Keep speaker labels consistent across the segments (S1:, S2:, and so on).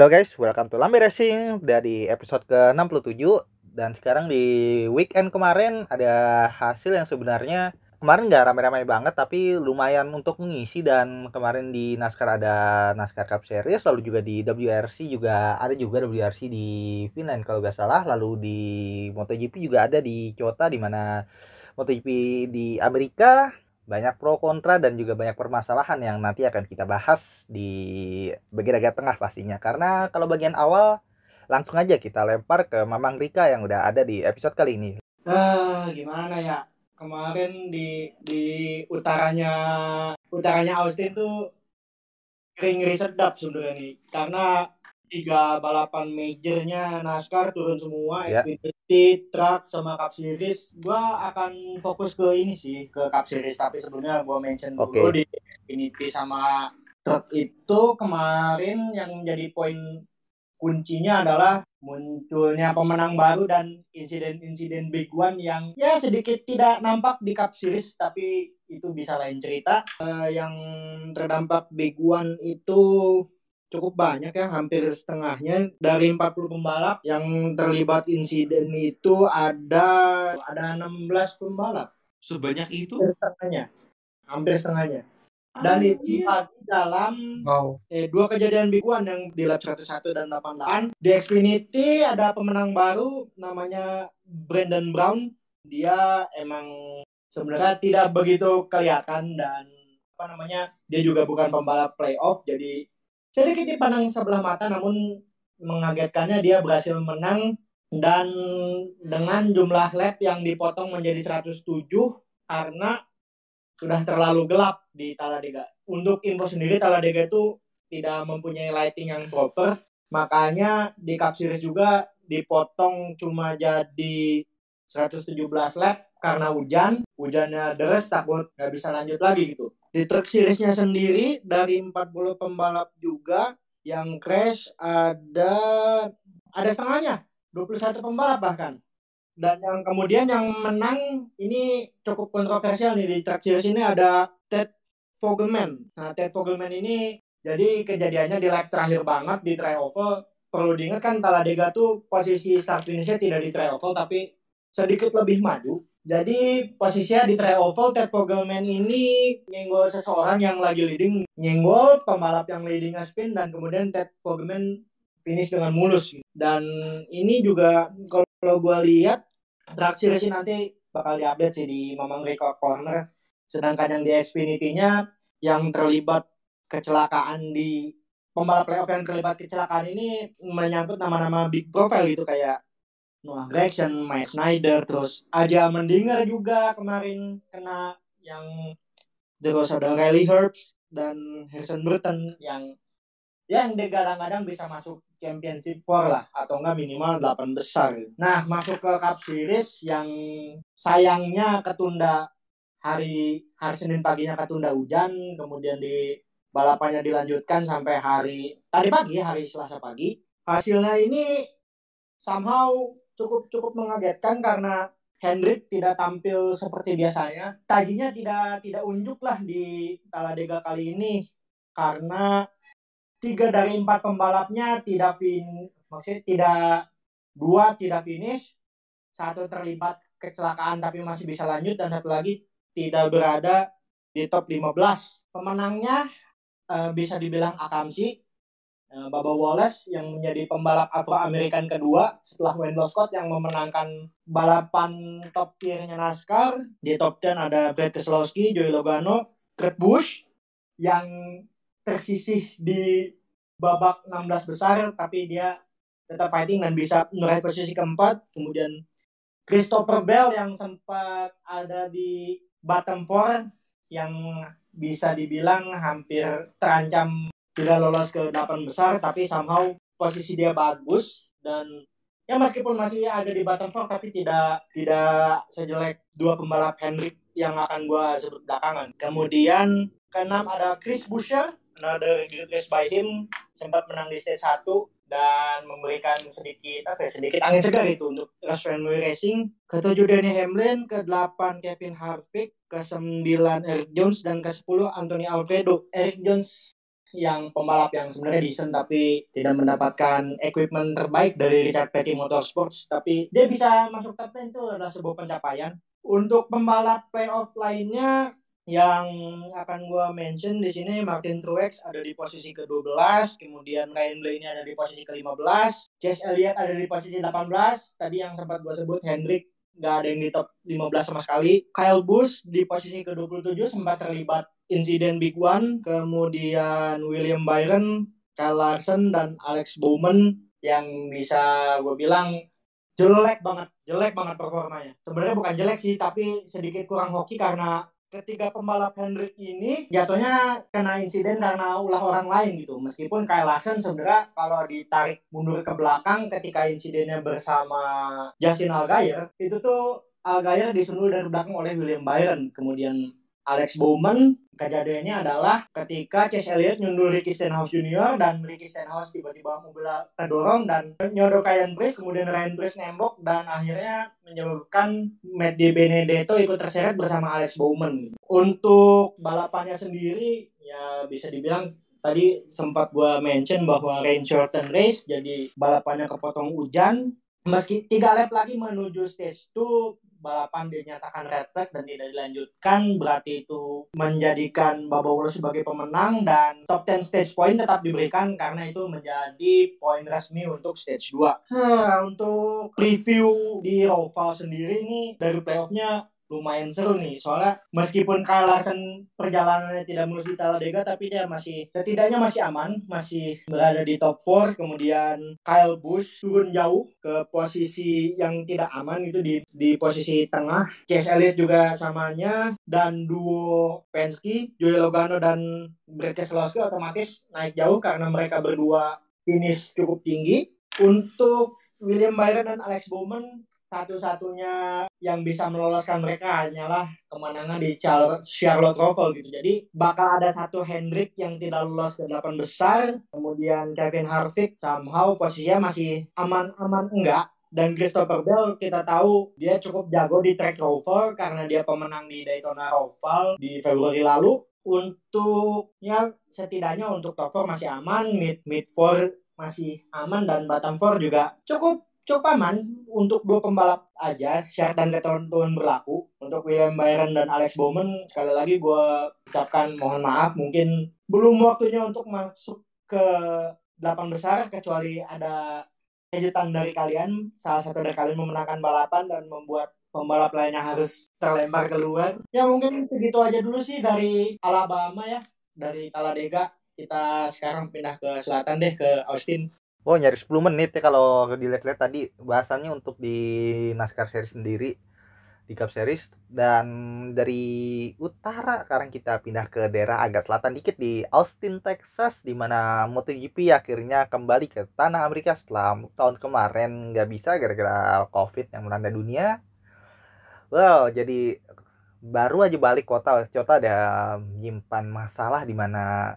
S1: Halo guys, welcome to Lambe Racing dari episode ke-67. Dan sekarang di weekend kemarin ada hasil yang sebenarnya kemarin nggak ramai-ramai banget tapi lumayan untuk mengisi. Dan kemarin di NASCAR ada NASCAR Cup Series lalu juga di WRC juga ada juga WRC di Finland kalau nggak salah. Lalu di MotoGP juga ada di Kyoto di mana MotoGP di Amerika banyak pro kontra dan juga banyak permasalahan yang nanti akan kita bahas di bagian agak tengah pastinya. Karena kalau bagian awal langsung aja kita lempar ke Mamang Rika yang udah ada di episode kali ini.
S2: Ah, gimana ya? Kemarin di di utaranya utaranya Austin tuh kering sedap sebenarnya nih. Karena tiga balapan majornya NASCAR turun semua,
S1: Ya.
S2: Xfinity, Truck sama Cup Series. Gua akan fokus ke ini sih, ke Cup Series. Tapi sebelumnya gua mention
S1: Oke.
S2: dulu di Xfinity sama Truck itu kemarin yang menjadi poin kuncinya adalah munculnya pemenang baru dan insiden-insiden big one yang ya sedikit tidak nampak di Cup Series tapi itu bisa lain cerita. Eh, yang terdampak big one itu cukup banyak ya, hampir setengahnya dari 40 pembalap yang terlibat insiden itu ada ada 16 pembalap,
S3: Sebanyak itu?
S2: hampir setengahnya. Hampir setengahnya. Dan itu
S3: Anjir.
S2: lagi dalam
S3: Wow.
S2: eh, dua kejadian big one yang di lap 101 dan 88. Di Xfinity ada pemenang baru namanya Brandon Brown. Dia emang sebenarnya tidak begitu kelihatan dan apa namanya dia juga bukan pembalap playoff jadi sedikit dipandang sebelah mata namun mengagetkannya dia berhasil menang dan dengan jumlah lap yang dipotong menjadi 107 karena sudah terlalu gelap di Talladega. Untuk info sendiri Talladega itu tidak mempunyai lighting yang proper, makanya di Cup Series juga dipotong cuma jadi 117 lap karena hujan, hujannya deres takut nggak bisa lanjut lagi gitu. Di Truck Series-nya sendiri dari 40 pembalap juga yang crash ada ada setengahnya, 21 pembalap bahkan. Dan yang kemudian yang menang ini cukup kontroversial nih di Truck Series ini ada Ted Fogelman. Nah, Ted Fogelman ini jadi kejadiannya di lap terakhir banget di tryoval. Perlu diingat kan Talladega tuh posisi start finishnya tidak di tryoval tapi sedikit lebih maju. Jadi posisinya di tryoval Ted Fogelman ini nyenggol seseorang yang lagi leading, nyenggol pembalap yang leading spin dan kemudian Ted Fogelman finish dengan mulus. Dan ini juga kalau gue lihat Truck Series nanti bakal diupdate sih di Mamang Rico Corner. Sedangkan yang di Xfinity-nya yang terlibat kecelakaan di pembalap playoff yang terlibat kecelakaan ini menyangkut nama-nama big profile gitu kayak Noah Gragson, Mike Snyder, terus Aja Mendinger juga kemarin kena yang terus ada Riley Herbst dan Harrison Burton yang yang kadang-kadang bisa masuk championship four lah atau enggak minimal 8 besar. Nah, masuk ke Cup Series yang sayangnya ketunda hari hari Senin paginya ketunda hujan, kemudian di balapannya dilanjutkan sampai hari tadi pagi, hari Selasa pagi. Hasilnya ini somehow cukup cukup mengagetkan karena Hendrik tidak tampil seperti biasanya. Tajinya tidak tidak unjuk lah di Talladega kali ini karena tiga dari empat pembalapnya tidak fin maksudnya tidak dua tidak finish satu terlibat kecelakaan tapi masih bisa lanjut dan satu lagi tidak berada di top 15 pemenangnya eh, bisa dibilang Akamsi Baba Wallace yang menjadi pembalap Afro American kedua setelah Wendell Scott yang memenangkan balapan top tiernya NASCAR. Di top 10 ada Brad Keselowski, Joey Logano, Kurt Busch yang tersisih di babak 16 besar tapi dia tetap fighting dan bisa meraih posisi keempat. Kemudian Christopher Bell yang sempat ada di bottom four yang bisa dibilang hampir terancam tidak lolos ke delapan besar tapi somehow posisi dia bagus dan ya meskipun masih ada di bottom four tapi tidak tidak sejelek dua pembalap Hendrik yang akan gua sebut belakangan. Kemudian keenam ada Chris Buescher another great race by him sempat menang di stage 1 dan memberikan sedikit apa ya sedikit angin segar itu untuk Rush Fenway Racing. Ketujuh Danny Hamlin ke 8 Kevin Harvick ke 9 Eric Jones dan ke 10 Anthony Alfredo Eric Jones yang pembalap yang sebenarnya decent tapi tidak mendapatkan equipment terbaik dari Richard Petty Motorsports. Tapi dia bisa masuk top 10 itu adalah sebuah pencapaian. Untuk pembalap playoff lainnya yang akan gue mention di sini Martin Truex ada di posisi ke-12, kemudian Ryan Blaney ada di posisi ke-15, Chase Elliott ada di posisi 18, tadi yang sempat gue sebut Hendrick nggak ada yang di top 15 sama sekali. Kyle Busch di posisi ke-27 sempat terlibat insiden Big One, kemudian William Byron, Kyle Larson, dan Alex Bowman yang bisa gue bilang jelek banget, jelek banget performanya. Sebenarnya bukan jelek sih, tapi sedikit kurang hoki karena ketiga pembalap Hendrik ini jatuhnya kena insiden karena ulah orang lain gitu. Meskipun Kyle Larson sebenarnya kalau ditarik mundur ke belakang ketika insidennya bersama Justin Allgaier, itu tuh Allgaier disundul dari belakang oleh William Byron. Kemudian Alex Bowman kejadiannya adalah ketika Chase Elliott nyundul Ricky Stenhouse Junior dan Ricky Stenhouse tiba-tiba mobil terdorong dan nyodok Ryan Brace kemudian Ryan Brace nembok dan akhirnya menyebabkan Matt Di Benedetto ikut terseret bersama Alex Bowman. Untuk balapannya sendiri ya bisa dibilang tadi sempat gua mention bahwa rain shorten race jadi balapannya kepotong hujan meski tiga lap lagi menuju stage 2 balapan dinyatakan red flag dan tidak dilanjutkan berarti itu menjadikan Baba Wallace sebagai pemenang dan top 10 stage point tetap diberikan karena itu menjadi poin resmi untuk stage 2. Nah, untuk review di Roval sendiri ini dari playoffnya lumayan seru nih. Soalnya meskipun Kyle Larson perjalanannya tidak menuju Talladega tapi dia masih setidaknya masih aman masih berada di top 4 kemudian Kyle Busch turun jauh ke posisi yang tidak aman itu di di posisi tengah. Chase Elliott juga samanya dan duo Penske Joey Logano dan Brad Keselowski otomatis naik jauh karena mereka berdua finish cukup tinggi. Untuk William Byron dan Alex Bowman satu-satunya yang bisa meloloskan mereka hanyalah kemenangan di Charlotte Roval gitu. Jadi bakal ada satu Hendrick yang tidak lolos ke delapan besar, kemudian Kevin Harvick somehow posisinya masih aman-aman enggak. Dan Christopher Bell kita tahu dia cukup jago di track Roval karena dia pemenang di Daytona Roval di Februari lalu. Untuk ya setidaknya untuk top 4 masih aman, mid mid 4 masih aman dan bottom 4 juga cukup cukup aman untuk dua pembalap aja share dan ketentuan berlaku untuk William Byron dan Alex Bowman sekali lagi gue ucapkan mohon maaf mungkin belum waktunya untuk masuk ke delapan besar kecuali ada kejutan dari kalian. Salah satu dari kalian memenangkan balapan dan membuat pembalap lainnya harus terlempar keluar ya mungkin segitu aja dulu sih dari Alabama ya dari Talladega. Kita sekarang pindah ke selatan deh ke Austin
S1: Oh nyari 10 menit ya kalau dilihat-lihat tadi bahasannya untuk di NASCAR Series sendiri di Cup Series dan dari utara sekarang kita pindah ke daerah agak selatan dikit di Austin Texas di mana MotoGP akhirnya kembali ke tanah Amerika setelah tahun kemarin nggak bisa gara-gara COVID yang melanda dunia. Well jadi baru aja balik kota kota ada menyimpan masalah di mana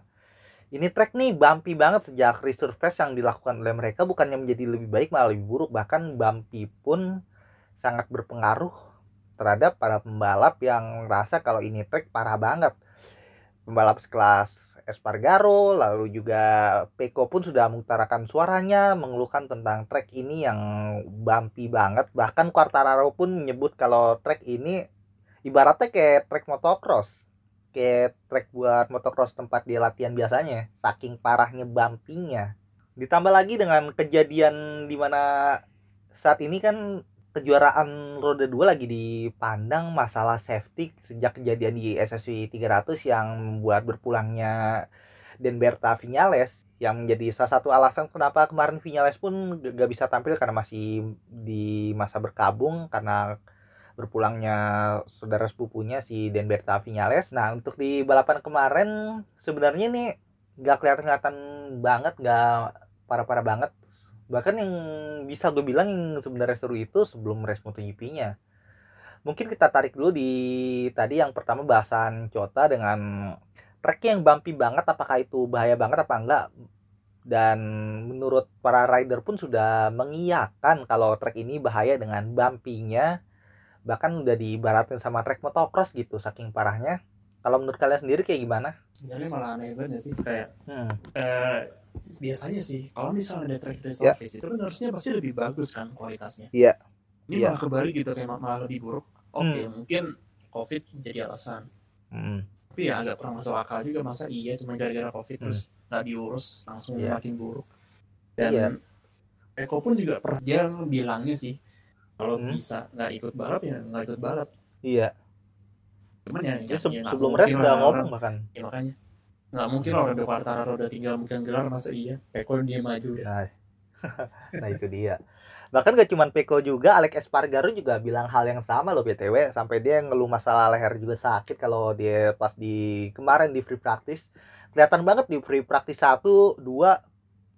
S1: ini track nih bumpy banget sejak resurface yang dilakukan oleh mereka. Bukannya menjadi lebih baik malah lebih buruk. Bahkan bumpy pun sangat berpengaruh terhadap para pembalap yang rasa kalau ini track parah banget. Pembalap sekelas Espargaro lalu juga Peko pun sudah mengutarakan suaranya mengeluhkan tentang track ini yang bumpy banget. Bahkan Quartararo pun menyebut kalau track ini ibaratnya kayak track motocross kayak track buat motocross tempat dia latihan biasanya saking parahnya bumpingnya. Ditambah lagi dengan kejadian di mana saat ini kan kejuaraan roda 2 lagi dipandang masalah safety sejak kejadian di SSW 300 yang membuat berpulangnya Denberta Vinales yang menjadi salah satu alasan kenapa kemarin Vinales pun gak bisa tampil karena masih di masa berkabung karena berpulangnya saudara sepupunya si Denberta Vinales. Nah untuk di balapan kemarin sebenarnya nih nggak kelihatan-kelihatan banget, nggak parah-parah banget. Bahkan yang bisa gue bilang yang sebenarnya seru itu sebelum race MotoGP-nya. Mungkin kita tarik dulu di tadi yang pertama bahasan Cota dengan track yang bumpy banget apakah itu bahaya banget apa enggak dan menurut para rider pun sudah mengiyakan kalau track ini bahaya dengan bumpy-nya bahkan udah diibaratin sama track motocross gitu saking parahnya Kalau menurut kalian sendiri kayak gimana?
S3: Sebenarnya malah aneh banget sih kayak
S1: Hmm.
S3: eh, biasanya sih kalau misalnya ada track dari
S1: Ya.
S3: Surface itu kan harusnya pasti lebih bagus kan kualitasnya.
S1: Iya.
S3: Ini
S1: Iya.
S3: malah kebalik gitu kayak malah lebih buruk. Oke, mungkin COVID jadi alasan.
S1: Hmm.
S3: Tapi ya agak kurang masuk akal juga masa iya cuma gara-gara COVID
S1: Hmm.
S3: terus nggak diurus langsung
S1: Iya.
S3: makin buruk. Dan
S1: Iya.
S3: Eko pun juga pernah dia bilangnya sih kalau
S1: Hmm.
S3: bisa nggak ikut balap ya nggak ikut balap.
S1: Iya.
S3: Cuman ya, ya,
S1: se- sebelum
S3: mungkin
S1: race
S3: lah
S1: udah ngomong bahkan.
S3: ya makanya nggak mungkin orang udah Quartararo udah tinggal megang gelar masa iya Eko dia maju ya
S1: Nah, nah itu dia. Bahkan gak cuman Peko juga, Alex Espargaro juga bilang hal yang sama loh BTW. Sampai dia ngeluh masalah leher juga sakit kalau dia pas di kemarin di free practice. Kelihatan banget di free practice 1, 2.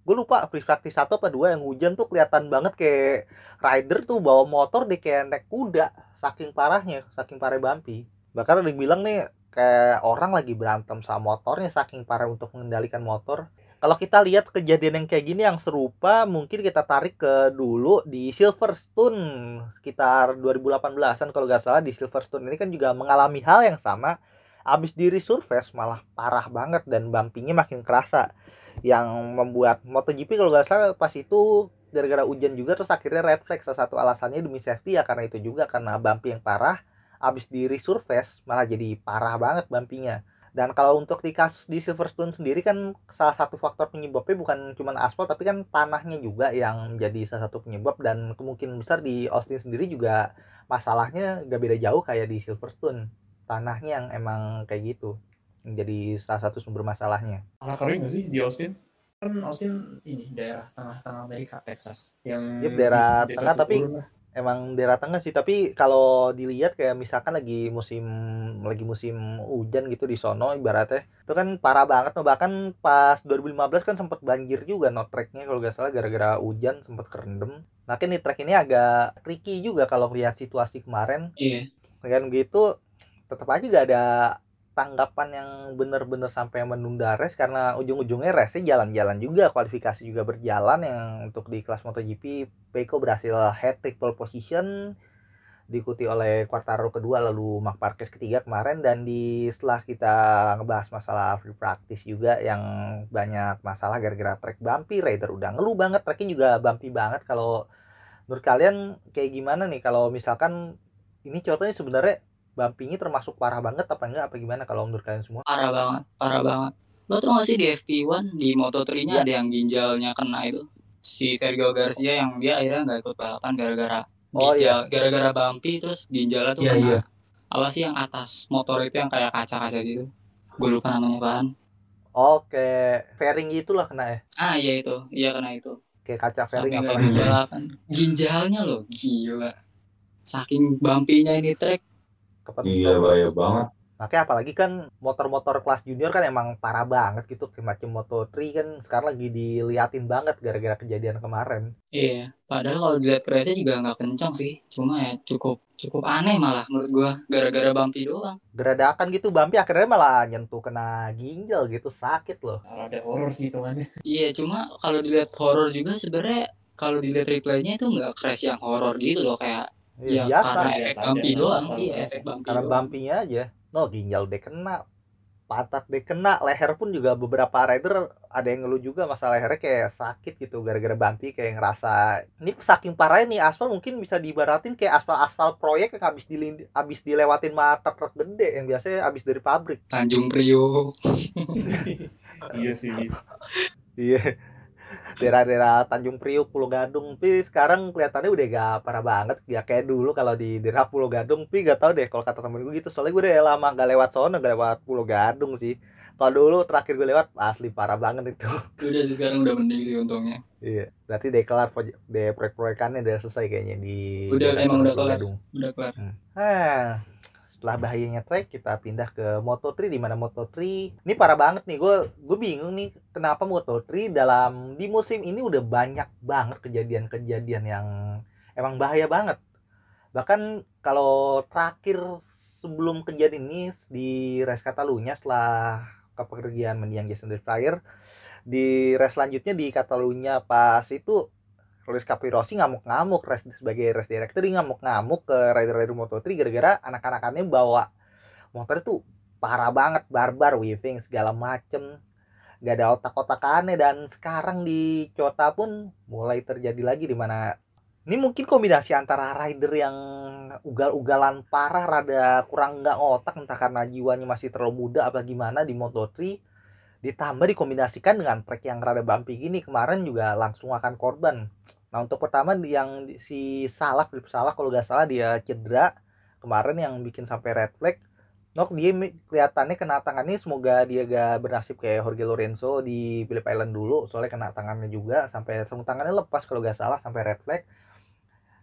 S1: Gue lupa free practice 1 apa 2 yang hujan tuh kelihatan banget kayak rider tuh bawa motor deh kayak naik kuda. Saking parahnya, saking parah bumpy. Bahkan ada yang bilang nih kayak orang lagi berantem sama motornya saking parah untuk mengendalikan motor kalau kita lihat kejadian yang kayak gini yang serupa mungkin kita tarik ke dulu di Silverstone sekitar 2018an kalau nggak salah di Silverstone ini kan juga mengalami hal yang sama abis di resurface malah parah banget dan bumpingnya makin kerasa yang membuat MotoGP kalau nggak salah pas itu gara-gara hujan juga terus akhirnya red flag salah satu alasannya demi safety ya karena itu juga karena bumpy yang parah abis di resurface malah jadi parah banget bumpingnya dan kalau untuk di kasus di Silverstone sendiri kan salah satu faktor penyebabnya bukan cuma aspal tapi kan tanahnya juga yang menjadi salah satu penyebab dan kemungkinan besar di Austin sendiri juga masalahnya gak beda jauh kayak di Silverstone. Tanahnya yang emang kayak gitu. Menjadi salah satu sumber masalahnya.
S3: malah keren nggak sih di Austin kan Austin ini daerah tengah-tengah Amerika Texas yang
S1: Yep, daerah
S3: di-
S1: tengah, tapi-
S3: lah.
S1: Emang daerah tengah sih, tapi kalau dilihat kayak misalkan lagi musim lagi musim hujan gitu di sono ibaratnya itu kan parah banget no bahkan pas 2015 kan sempat banjir juga no tracknya kalau nggak salah gara-gara hujan sempat kerendam. Nah kan di track ini agak tricky juga kalau lihat situasi kemarin
S4: Iya.
S1: dengan gitu tetap aja gak ada tanggapan yang bener-bener sampai menunda race karena ujung-ujungnya race-nya jalan-jalan juga kualifikasi juga berjalan yang untuk di kelas MotoGP Peko berhasil hat trick pole position diikuti oleh Quartaro kedua lalu Marc Marquez ketiga kemarin dan di setelah kita ngebahas masalah free practice juga yang banyak masalah gara-gara track bumpy rider udah ngeluh banget tracknya juga bumpy banget. Kalau menurut kalian kayak gimana nih? Kalau misalkan ini contohnya sebenarnya bumpingnya termasuk parah banget apa enggak apa gimana kalau menurut kalian semua
S4: Parah banget, parah banget. Lo tau gak sih di FP1 di Moto3-nya
S1: Iya.
S4: ada yang ginjalnya kena itu? Si Sergio Garcia yang dia akhirnya nggak ikut balapan gara-gara
S1: Oh,
S4: ginjal, gara-gara bumpy terus ginjalnya tuh
S3: Iya,
S4: kena.
S3: iya.
S4: Apa sih yang atas motor itu yang kayak kaca-kaca gitu? Gue lupa namanya apaan.
S1: oke fairing gitu lah kena ya
S4: Ah iya itu, iya kena itu.
S1: kayak kaca fairing apa
S4: balapan. Ginjalnya loh, gila. Saking bumpy-nya ini track.
S1: Kepet-
S5: Iya bahaya banget.
S1: makanya apalagi kan motor-motor kelas junior kan emang parah banget gitu. Kayak macam Moto3 kan sekarang lagi diliatin banget gara-gara kejadian kemarin.
S4: Iya, padahal kalau dilihat race juga nggak kencang sih. Cuma ya cukup cukup aneh malah menurut gua. Gara-gara bumpy doang.
S1: geradakan gitu bumpy akhirnya malah nyentuh kena ginjal gitu sakit loh.
S3: Ada horor sih hitungannya
S4: Iya, cuma kalau dilihat horor juga sebenarnya kalau dilihat replaynya itu nggak crash yang horor gitu loh. Kayak ya
S1: biasa
S4: karena
S3: biasa
S4: efek bumpy doang. Iya, efek bumpy
S1: karena
S4: doang.
S1: bumpy-nya aja no ginjal deh kena pantat deh kena leher pun juga beberapa rider ada yang ngeluh juga masalah lehernya kayak sakit gitu gara-gara bumpy kayak ngerasa ini saking parahnya nih aspal mungkin bisa diibaratin kayak aspal-aspal proyek yang habis dilin habis dilewatin mata truk gede yang biasanya habis dari pabrik
S4: Tanjung Priok.
S3: iya sih
S1: iya daerah-daerah Tanjung Priuk, Pulau Gadung, tapi sekarang kelihatannya udah gak parah banget ya kayak dulu kalau di daerah Pulau Gadung, tapi gak tahu deh kalau kata temen gue gitu, soalnya gue udah lama gak lewat sono, gak lewat Pulau Gadung sih. Kalau dulu terakhir gue lewat asli parah banget itu.
S4: Udah sih sekarang udah mending sih untungnya.
S1: Iya, berarti deklar proyek de proyek-proyekannya udah selesai kayaknya di
S4: Udah, emang udah kelar. Udah kelar.
S1: Nah, setelah bahayanya track kita pindah ke Moto3 di mana Moto3 ini parah banget nih gue gue bingung nih kenapa Moto3 dalam di musim ini udah banyak banget kejadian-kejadian yang emang bahaya banget. Bahkan kalau terakhir sebelum kejadian ini di race Catalunya setelah kepergian mendiang Jason Fryer di race selanjutnya di Catalunya pas itu Luis Capirossi ngamuk-ngamuk race sebagai race director dia ngamuk-ngamuk ke rider-rider Moto3 gara-gara anak-anakannya bawa motor itu parah banget barbar weaving segala macem. Gak ada otak-otakannya dan sekarang di Chota pun mulai terjadi lagi di mana ini mungkin kombinasi antara rider yang ugal-ugalan parah rada kurang nggak otak entah karena jiwanya masih terlalu muda apa gimana di Moto3 ditambah dikombinasikan dengan track yang rada bumpy gini kemarin juga langsung akan korban nah untuk pertama yang si Salah Philip Salah kalau nggak salah dia cedera kemarin yang bikin sampai red flag Nok dia kelihatannya kena tangannya semoga dia gak bernasib kayak Jorge Lorenzo di Phillip Island dulu soalnya kena tangannya juga sampai sarung tangannya lepas kalau gak salah sampai red flag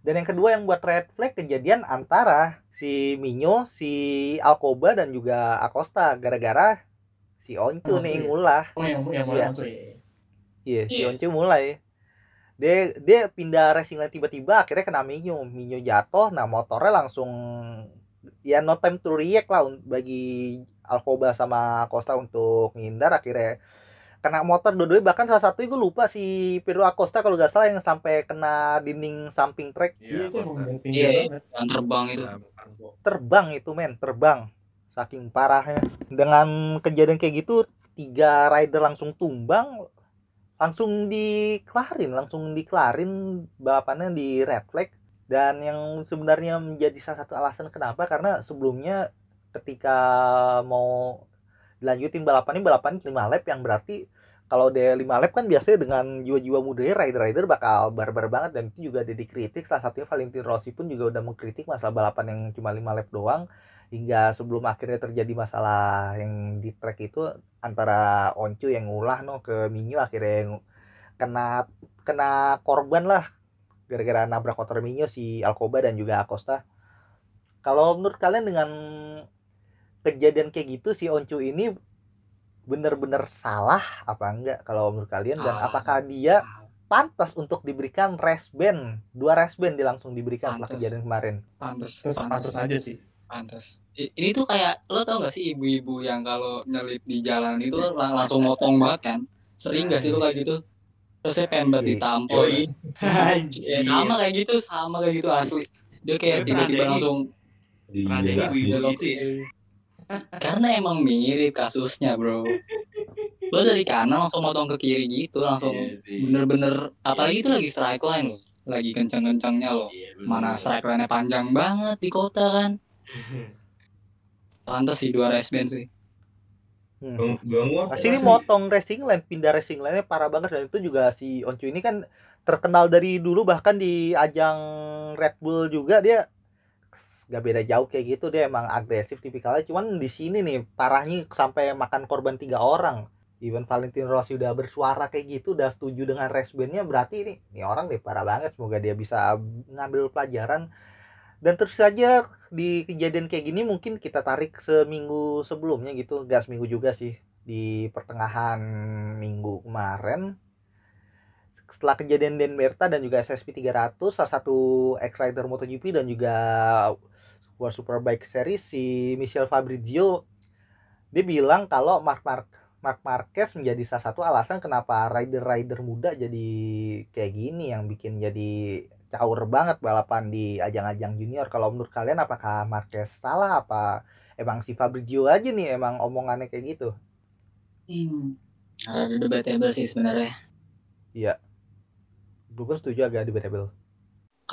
S1: dan yang kedua yang buat red flag kejadian antara si Minyo, si Alcoba dan juga Acosta gara-gara si Oncu
S3: Oh,
S1: nih
S3: iya.
S1: ngulah
S3: Oh yang yang
S1: Iya.
S3: mana tuh ya?
S1: Iya, si
S4: Iya.
S1: Oncu mulai. Dia dia pindah racing line tiba-tiba akhirnya kena Minyo. Minyo jatuh, nah motornya langsung ya no time to react lah bagi Alcoba sama Acosta untuk ngindar. Akhirnya kena motor dua-duanya. Bahkan salah satu gue lupa si Pedro Acosta kalau gak salah yang sampai kena dinding samping trek
S3: Iya, itu pinggir
S4: Iya.
S3: banget.
S4: yang terbang itu.
S1: Terbang itu men terbang. Saking parahnya. Dengan kejadian kayak gitu tiga rider langsung tumbang langsung dikelarin langsung dikelarin balapannya di red flag. Dan yang sebenarnya menjadi salah satu alasan kenapa karena sebelumnya ketika mau dilanjutin balapan ini balapan 5 lap yang berarti kalau dia 5 lap kan biasanya dengan jiwa-jiwa mudanya rider-rider bakal barbar banget. Dan itu juga ada dikritik salah satunya Valentino Rossi pun juga udah mengkritik masalah balapan yang cuma 5 lap doang hingga sebelum akhirnya terjadi masalah yang di track itu antara Oncu yang ngulah no ke Minyo akhirnya yang kena kena korban lah. Gara-gara nabrak motor Minyo si Alcoba dan juga Acosta. Kalau menurut kalian dengan kejadian kayak gitu si Oncu ini bener-bener salah apa enggak kalau menurut kalian? Dan apakah dia pantas untuk diberikan rest ban dua rest ban dia langsung diberikan setelah
S4: Pantas.
S1: kejadian kemarin.
S4: Pantas.
S3: Terus pantas aja sih.
S4: Pantas ini tuh kayak lo tau gak sih ibu-ibu yang kalau nyelip di jalan itu lang- langsung motong banget kan? Sering gak sih lo kayak gitu? Terus saya pengen banget
S1: Iya.
S4: ditampol ya sama kayak gitu sama kayak gitu asli. Dia kayak tiba-tiba langsung
S5: Iya,
S3: gitu ya.
S4: karena emang mirip kasusnya bro. Lo dari kanan langsung motong ke kiri gitu langsung
S5: Iya
S4: bener-bener apalagi itu lagi strike line loh lagi kencang-kencangnya loh
S5: Iya, bener.
S4: mana strike line-nya panjang banget di kota kan pantas sih dua race band sih.
S1: Hmm.
S5: Masih-
S1: motong racing line, pindah racing line parah banget. Dan itu juga si Oncu ini kan terkenal dari dulu bahkan di ajang Red Bull juga dia gak beda jauh kayak gitu. Dia emang agresif tipikalnya. Cuman di sini nih parahnya sampai makan korban tiga orang. Even Valentino Rossi udah bersuara kayak gitu udah setuju dengan race bandnya berarti ini ini orang deh parah banget. Semoga dia bisa ngambil pelajaran dan terus saja di kejadian kayak gini mungkin kita tarik seminggu sebelumnya gitu. Gak seminggu juga sih. Di pertengahan minggu kemarin. Setelah kejadian Dan Berta dan juga SSP 300 salah satu ex-rider MotoGP dan juga World Superbike Series si Michel Fabrizio dia bilang kalau Mark Mark Mark Marquez menjadi salah satu alasan kenapa rider-rider muda jadi kayak gini yang bikin jadi caur banget balapan di ajang-ajang junior. Kalau menurut kalian apakah Marquez salah apa emang si Fabrizio aja nih emang omongannya kayak gitu?
S4: hmm. ada debatable sih sebenarnya
S1: Gue pun setuju agak debatable.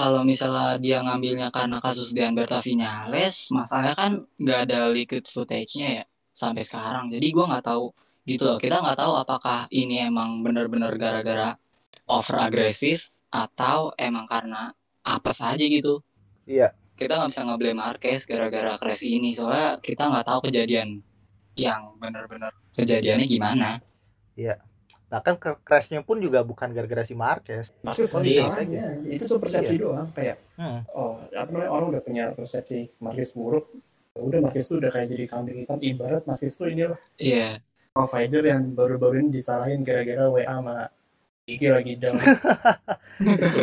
S4: kalau misalnya dia ngambilnya karena kasus Dean Berta Vinales, masalahnya kan nggak ada liquid footage-nya ya sampai sekarang. Jadi gua nggak tahu gitu loh. Kita nggak tahu apakah ini emang bener-bener gara-gara over agresif atau emang karena apa saja gitu.
S1: Iya.
S4: Kita nggak bisa ngeblame Marquez gara-gara crash ini soalnya kita nggak tahu kejadian yang bener-bener kejadiannya gimana.
S1: Bahkan ke crashnya pun juga bukan gara-gara si Marquez.
S3: Marquez
S1: iya.
S3: Itu tuh persepsi doang kayak
S1: Hmm.
S3: oh apa namanya orang udah punya persepsi Marquez buruk. Ya Udah Marquez tuh udah kayak jadi kambing hitam ibarat Marquez tuh inilah
S4: Iya,
S3: provider yang baru-baru ini disalahin gara-gara WA sama IG lagi down.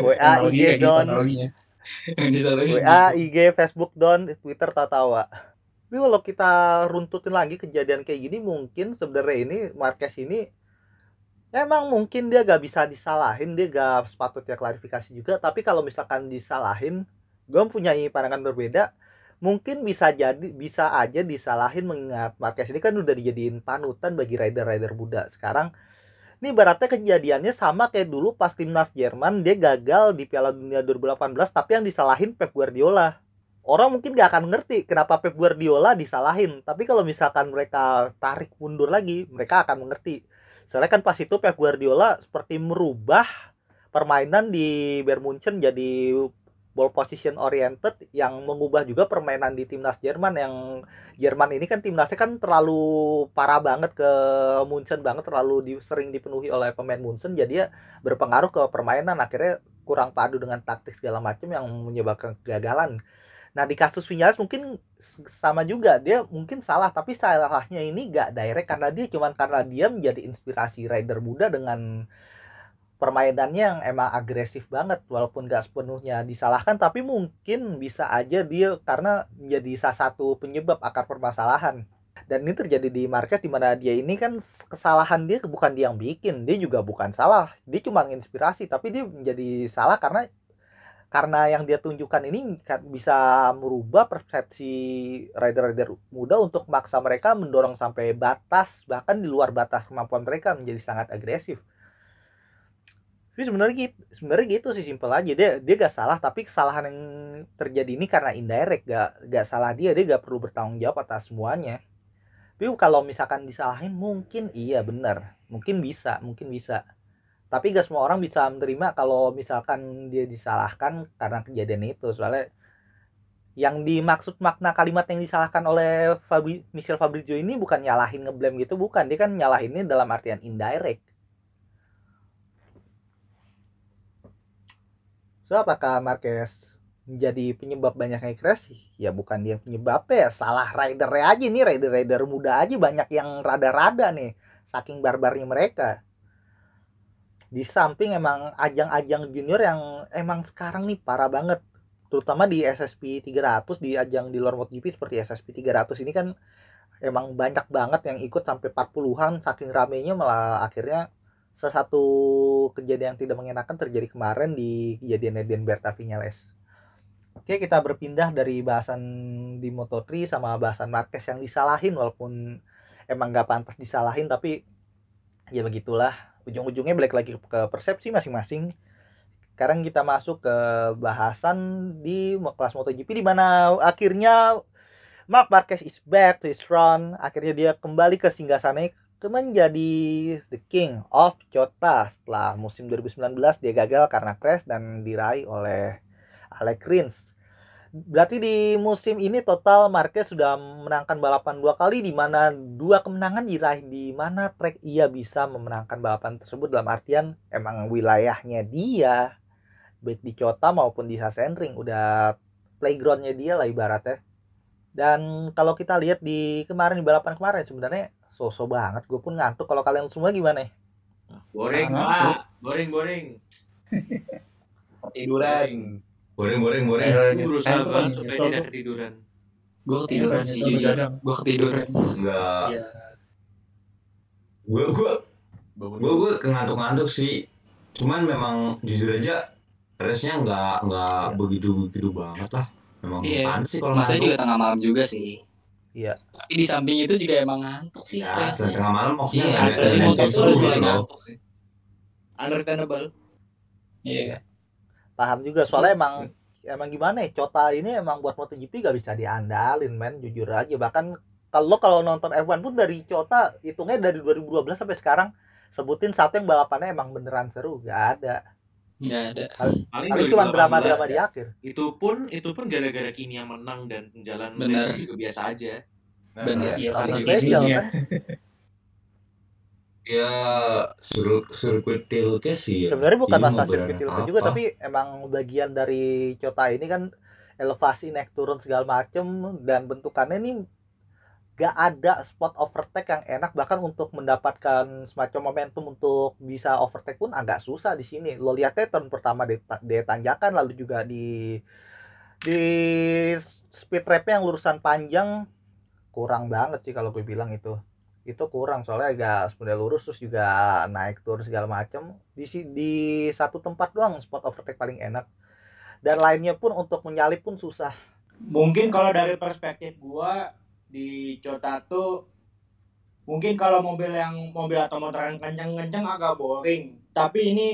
S1: WA, IG down,
S4: disalahin.
S1: WA, IG, Facebook down, Twitter tak tawa. Tapi kalau kita runtutin lagi kejadian kayak gini, mungkin sebenarnya ini Marquez ini emang mungkin dia gak bisa disalahin, dia gak sepatutnya klarifikasi juga. Tapi kalau misalkan disalahin, gue punya pandangan berbeda. mungkin bisa jadi bisa aja disalahin mengingat Marquez ini kan udah dijadiin panutan bagi rider-rider muda sekarang ini ibaratnya kejadiannya sama kayak dulu pas timnas Jerman dia gagal di Piala Dunia 2018 tapi yang disalahin Pep Guardiola. Orang mungkin gak akan ngerti kenapa Pep Guardiola disalahin tapi kalau misalkan mereka tarik mundur lagi mereka akan mengerti. Soalnya kan pas itu Pep Guardiola seperti merubah permainan di Bayern Munchen jadi ball position oriented yang mengubah juga permainan di timnas Jerman yang Jerman ini kan timnasnya kan terlalu parah banget ke Munchen banget terlalu di, sering dipenuhi oleh pemain Munchen jadi ya berpengaruh ke permainan akhirnya kurang padu dengan taktik segala macam yang menyebabkan kegagalan. Nah di kasus Vinales mungkin sama juga dia mungkin salah tapi salahnya ini gak direct karena dia cuman karena dia menjadi inspirasi rider muda dengan permainannya yang emang agresif banget walaupun gak sepenuhnya disalahkan tapi mungkin bisa aja dia karena menjadi salah satu penyebab akar permasalahan. Dan ini terjadi di Marquez di mana dia ini kan kesalahan dia bukan dia yang bikin dia juga bukan salah. Dia cuma inspirasi tapi dia menjadi salah karena karena yang dia tunjukkan ini bisa merubah persepsi rider-rider muda untuk maksa mereka mendorong sampai batas bahkan di luar batas kemampuan mereka menjadi sangat agresif tapi sebenarnya gitu sebenarnya gitu sih simpel aja. Dia dia gak salah tapi kesalahan yang terjadi ini karena indirect. Gak gak salah dia dia gak perlu bertanggung jawab atas semuanya. Tapi kalau misalkan disalahin mungkin iya benar. Mungkin bisa mungkin bisa. Tapi gak semua orang bisa menerima kalau misalkan dia disalahkan karena kejadian itu. Soalnya yang dimaksud makna kalimat yang disalahkan oleh Fabri, Michel Fabrizio ini bukan nyalahin ngeblame gitu bukan. Dia kan nyalahin ini dalam artian indirect So, apakah Marquez menjadi penyebab banyaknya crash? Ya bukan dia penyebabnya, salah rider aja nih, rider-rider muda aja banyak yang rada-rada nih, saking barbarnya mereka. Di samping emang ajang-ajang junior yang emang sekarang nih parah banget, terutama di SSP 300 di ajang di luar MotoGP seperti SSP 300 ini kan emang banyak banget yang ikut sampai 40-an saking ramenya malah akhirnya salah kejadian yang tidak mengenakan terjadi kemarin di kejadian Edian Berta Vinales. Oke, kita berpindah dari bahasan di Moto3 sama bahasan Marquez yang disalahin walaupun emang gak pantas disalahin tapi ya begitulah. Ujung-ujungnya balik lagi ke persepsi masing-masing. Sekarang kita masuk ke bahasan di kelas MotoGP di mana akhirnya Mark Marquez is back to his front. Akhirnya dia kembali ke singgasananya menjadi the king of Chota setelah musim 2019 dia gagal karena crash dan diraih oleh Alex Rins. Berarti di musim ini total Marquez sudah menangkan balapan dua kali di mana dua kemenangan diraih di mana track ia bisa memenangkan balapan tersebut dalam artian emang wilayahnya dia baik di Chota maupun di Sachsenring udah playgroundnya dia lah ibaratnya. Dan kalau kita lihat di kemarin di balapan kemarin sebenarnya so-so banget gue pun ngantuk kalau kalian semua gimana
S5: boring
S3: Ngantuk.
S5: pak boring boring
S6: Tiduran.
S5: boring boring boring
S3: Eh,
S5: berusaha banget supaya tidak ketiduran
S4: Gue ketiduran
S3: Iya,
S4: sih
S3: nyesel
S4: jujur. Gue ketiduran.
S5: enggak
S3: Iya.
S5: gue gue gue gue ngantuk-ngantuk sih cuman memang jujur aja resnya nggak nggak begitu begitu banget lah memang
S4: Iya.
S5: apaan sih kalau
S4: Masanya juga
S5: ngantuk
S4: tengah malam juga sih.
S1: Iya.
S4: Tapi di samping itu juga emang ngantuk sih
S5: ya
S4: stresnya.
S5: tengah malam
S4: Iya,
S5: maksudnya
S2: ada
S4: dari
S2: yang
S4: motor tuh
S2: justru
S4: udah mulai ngantuk sih.
S2: Understandable.
S4: Iya.
S1: paham juga soalnya emang emang gimana ya Cota ini emang buat MotoGP gak bisa diandalin men jujur aja bahkan kalau kalau nonton F1 pun dari Cota hitungnya dari 2012 sampai sekarang sebutin satu yang balapannya emang beneran seru gak ada
S4: Nggak ada.
S5: paling
S1: cuma
S5: 2018
S1: drama-drama
S5: ya.
S1: di akhir
S5: itu pun itu pun gara-gara kini yang menang dan jalan
S4: Benar.
S5: juga biasa aja
S4: Bener.
S3: Iya, Iya.
S1: kan
S5: ya suruh sirkuit tilke sih ya.
S1: sebenarnya bukan
S5: Iya,
S1: masalah sirkuit tilke juga tapi emang bagian dari Cota ini kan elevasi naik turun segala macem dan bentukannya ini gak ada spot overtake yang enak bahkan untuk mendapatkan semacam momentum untuk bisa overtake pun agak susah di sini. Lo lihatnya turn pertama di, di tanjakan lalu juga di di speed trapnya yang lurusan panjang kurang banget sih kalau gue bilang itu. Itu kurang soalnya agak sebenarnya lurus terus juga naik turun segala macam di di satu tempat doang spot overtake paling enak. Dan lainnya pun untuk menyalip pun susah.
S2: Mungkin kalau dari perspektif gua di Cota tuh mungkin kalau mobil yang mobil atau motor yang kencang-kencang agak boring. Tapi ini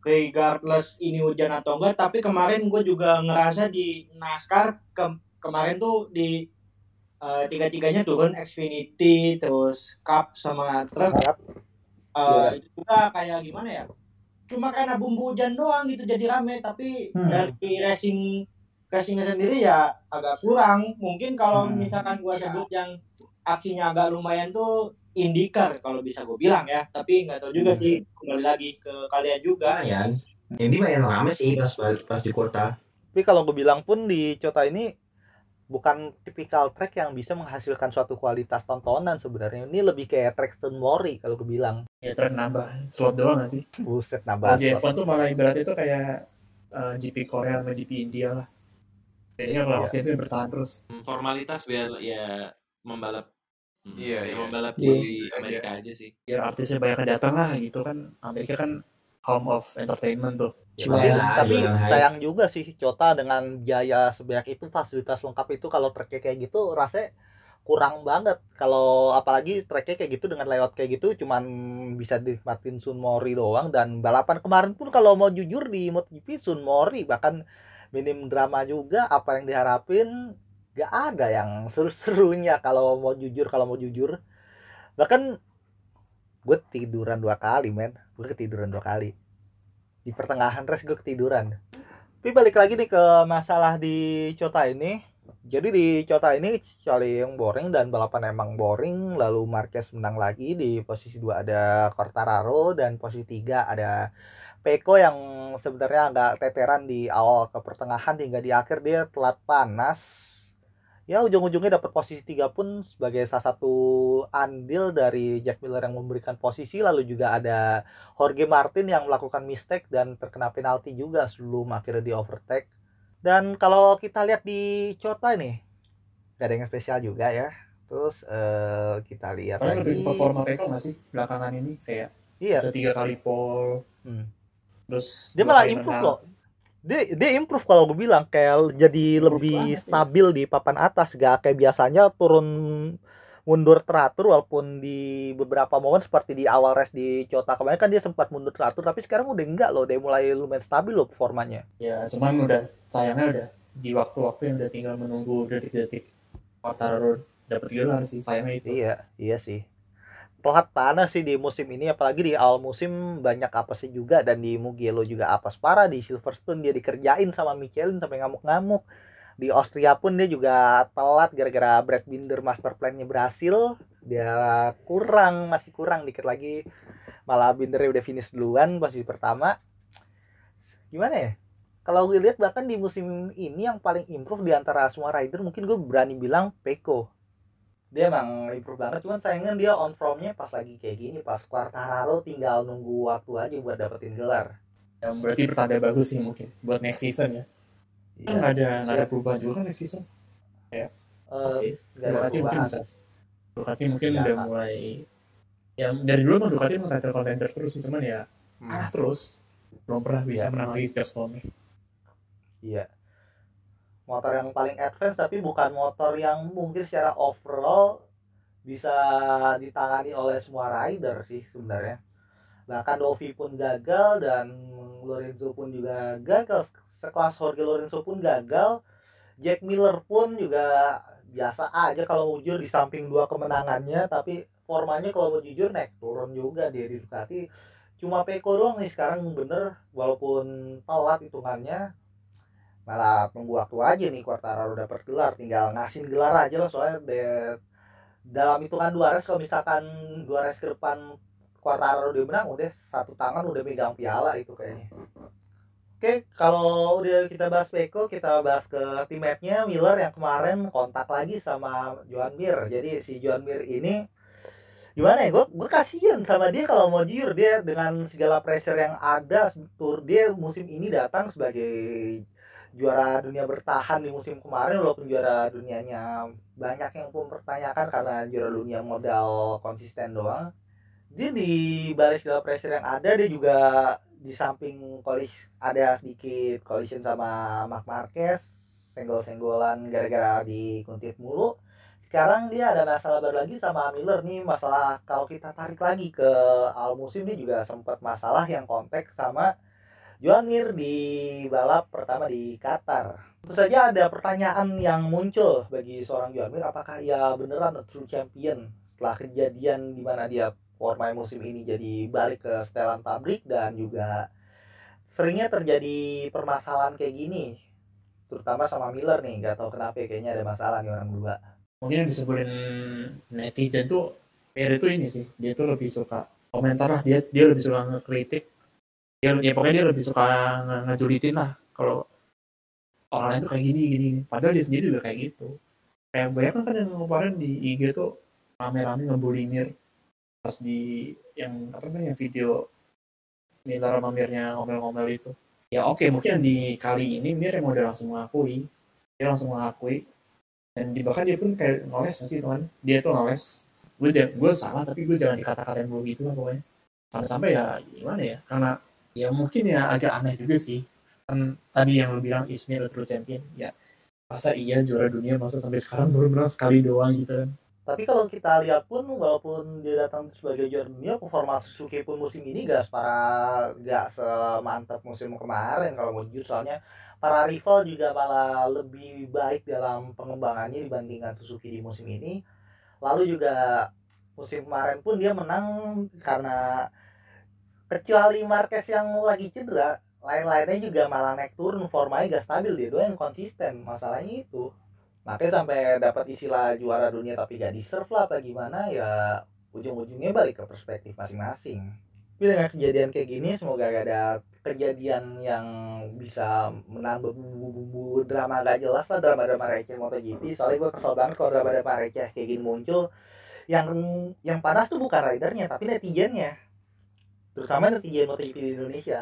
S2: regardless ini hujan atau enggak tapi kemarin gue juga ngerasa di NASCAR ke- kemarin tuh di eh, tiga-tiganya turun Xfinity terus Cup sama truk
S1: Harap.
S2: Eh, itu juga kayak gimana ya? Cuma karena bumbu hujan doang gitu jadi rame. Tapi
S3: Hmm.
S2: dari racing racingnya sendiri ya agak kurang mungkin kalau
S3: Hmm.
S2: misalkan gua sebut yang aksinya agak lumayan tuh IndyCar kalau bisa gue bilang ya tapi nggak tahu juga
S3: Hmm.
S2: sih kembali lagi ke kalian juga
S5: lumayan ini main rame sih pas pas di kota
S1: Tapi kalau gue bilang pun di Cota ini bukan tipikal track yang bisa menghasilkan suatu kualitas tontonan sebenarnya. Ini lebih kayak track Stone Mori kalau gue bilang.
S3: Ya trek nambah slot doang gak sih?
S1: Buset nambah.
S3: di
S1: slot.
S3: F1 tuh malah ibaratnya itu kayak eh, GP Korea sama GP India lah. Bedanya kalau
S1: Iya.
S3: Austin itu bertahan terus.
S6: Hmm, formalitas biar ya membalap Hmm,
S7: Iya,
S6: biar
S7: iya.
S6: membalap
S3: Iya.
S6: di Amerika aja sih
S3: Biar artisnya banyak yang datang lah gitu kan. Amerika kan home of entertainment tuh.
S5: Ya,
S4: Cuan.
S5: lah,
S1: Tapi
S5: hype.
S1: sayang juga sih Cota dengan biaya sebanyak itu fasilitas lengkap itu kalau tracknya kayak gitu rasanya kurang banget kalau apalagi tracknya kayak gitu dengan layout kayak gitu cuman bisa dinikmatin Sun Mori doang dan balapan kemarin pun kalau mau jujur di MotoGP Sun Mori bahkan minim drama juga apa yang diharapin? Gak ada yang seru-serunya kalau mau jujur kalau mau jujur. Bahkan gue tiduran dua kali men. Gue ketiduran dua kali. Di pertengahan race gue ketiduran. Tapi balik lagi nih ke masalah di Cota ini. Jadi di Cota ini yang boring dan balapan emang boring. Lalu Marquez menang lagi di posisi 2 ada Quartararo dan posisi 3 ada Peko yang sebenarnya agak teteran di awal ke pertengahan hingga di akhir dia telat panas ya ujung-ujungnya dapat posisi 3 pun sebagai salah satu andil dari Jack Miller yang memberikan posisi lalu juga ada Jorge Martin yang melakukan mistake dan terkena penalti juga sebelum akhirnya di overtake. Dan kalau kita lihat di Cota ini, gak ada yang spesial juga ya. Terus eh, kita lihat
S3: Karena lebih
S1: lagi.
S3: ke performa Peko nggak sih belakangan ini kayak
S1: Iya,
S3: bisa tiga kali pole,
S1: Hmm.
S3: Terus
S1: dia malah improve loh. Dia dia improve kalau gue bilang kayak jadi
S3: Improve
S1: lebih
S3: banget, ya.
S1: stabil di papan atas, gak kayak biasanya turun mundur teratur walaupun di beberapa momen seperti di awal race di Cota kemarin kan dia sempat mundur teratur tapi sekarang udah enggak loh dia mulai lumayan stabil loh performanya
S3: Ya cuman udah sayangnya udah di waktu-waktu yang udah tinggal menunggu detik-detik Quartararo dapat gelar sih sayangnya itu.
S1: Iya, iya sih. Telat panas sih di musim ini, apalagi di awal musim banyak apesnya juga dan di Mugello juga apes parah di Silverstone dia dikerjain sama Michelin sampai ngamuk-ngamuk. Di Austria pun dia juga telat gara-gara Brad Binder master plan-nya berhasil. Dia kurang, masih kurang dikit lagi. Malah Bindernya udah finish duluan posisi pertama. Gimana ya? Kalau gue lihat bahkan di musim ini yang paling improve di antara semua rider mungkin gue berani bilang Peko dia emang improve banget cuman sayangnya dia on formnya pas lagi kayak gini pas Quartararo tinggal nunggu waktu aja buat dapetin gelar
S3: Yang berarti pertanda bagus sih mungkin buat next season ya. Kan
S1: Iya.
S3: nggak ada nggak ada
S1: Iya.
S3: perubahan juga kan next season.
S1: Eh,
S3: Oke.
S1: nggak ada
S3: Ducati mungkin bisa. Ducati mungkin
S1: Ya,
S3: udah mulai yang dari dulu emang Ducati emang title contender terus sih cuman ya
S7: Hmm.
S3: kalah terus belum pernah bisa
S1: Iya.
S3: menang lagi setiap setahunnya.
S1: Iya. Motor yang paling advance tapi bukan motor yang mungkin secara overall bisa ditangani oleh semua rider sih sebenarnya. Bahkan Dovi pun gagal dan Lorenzo pun juga gagal. Sekelas Jorge Lorenzo pun gagal. Jack Miller pun juga biasa aja kalau jujur di samping dua kemenangannya tapi formanya kalau mau jujur naik turun juga dia di Ducati cuma Peko doang nih sekarang bener walaupun telat hitungannya malah tunggu waktu aja nih Quartararo dapat gelar tinggal ngasihin gelar aja lah soalnya de- dalam hitungan dua race kalau misalkan dua race ke depan Quartararo udah menang udah satu tangan udah megang piala itu kayaknya Oke, kalau udah kita bahas Peko, kita bahas ke teammate-nya Miller yang kemarin kontak lagi sama Joan Mir. Jadi si Joan Mir ini gimana ya? Gue gue kasihan sama dia kalau mau jujur dia dengan segala pressure yang ada, tur dia musim ini datang sebagai juara dunia bertahan di musim kemarin walaupun juara dunianya banyak yang pun mempertanyakan karena juara dunia modal konsisten doang. Dia di balik segala pressure yang ada dia juga di samping kolis ada sedikit collision sama Mark Marquez senggol-senggolan gara-gara dikuntit mulu. Sekarang dia ada masalah baru lagi sama Miller nih masalah kalau kita tarik lagi ke awal musim dia juga sempat masalah yang konteks sama Joan Mir di balap pertama di Qatar. Tentu saja ada pertanyaan yang muncul bagi seorang Joan Mir apakah ia beneran a true champion setelah kejadian di mana dia Formula musim ini jadi balik ke setelan pabrik dan juga seringnya terjadi permasalahan kayak gini terutama sama Miller nih nggak tahu kenapa ya, kayaknya ada masalah nih orang berdua.
S3: Mungkin yang disebutin netizen tuh Pierre itu ini sih dia tuh lebih suka komentar lah dia dia lebih suka ngekritik dia ya pokoknya dia lebih suka nge- ngejulitin lah kalau orang lain tuh kayak gini gini padahal dia sendiri juga kayak gitu. Kayak banyak kan yang kemarin di IG tuh rame-rame ngebully Mir pas di yang apa namanya yang video Miller sama Mirnya ngomel-ngomel itu. Ya oke mungkin di kali ini Mir emang udah langsung mengakui. Dia langsung mengakui. Dan di bahkan dia pun kayak ngoles sih teman dia tuh ngoles gue gue salah tapi gue jangan dikata-katain dulu gitu lah pokoknya. Sampai-sampai ya gimana ya karena ya mungkin ya agak aneh juga sih. Kan tadi yang lu bilang Ismail true champion ya masa iya juara dunia masa sampai sekarang baru menang sekali doang gitu kan.
S1: Tapi kalau kita lihat pun walaupun dia datang sebagai juara dunia performa Suzuki pun musim ini gak separah gak semantap musim kemarin kalau mau jujur. Soalnya para rival juga malah lebih baik dalam pengembangannya dibandingkan Suzuki di musim ini. Lalu juga musim kemarin pun dia menang karena kecuali Marquez yang lagi cedera lain-lainnya juga malah naik turun formanya gak stabil dia doang yang konsisten. Masalahnya itu makanya sampai dapat istilah juara dunia tapi gak deserve lah apa gimana ya ujung-ujungnya balik ke perspektif masing-masing. Tapi dengan kejadian kayak gini semoga gak ada kejadian yang bisa menambah bumbu-bumbu drama gak jelas lah drama-drama receh MotoGP. Soalnya gue kesel banget kalau drama-drama receh kayak gini muncul. Yang yang panas tuh bukan ridernya tapi netizennya terutama netizen MotoGP di Indonesia.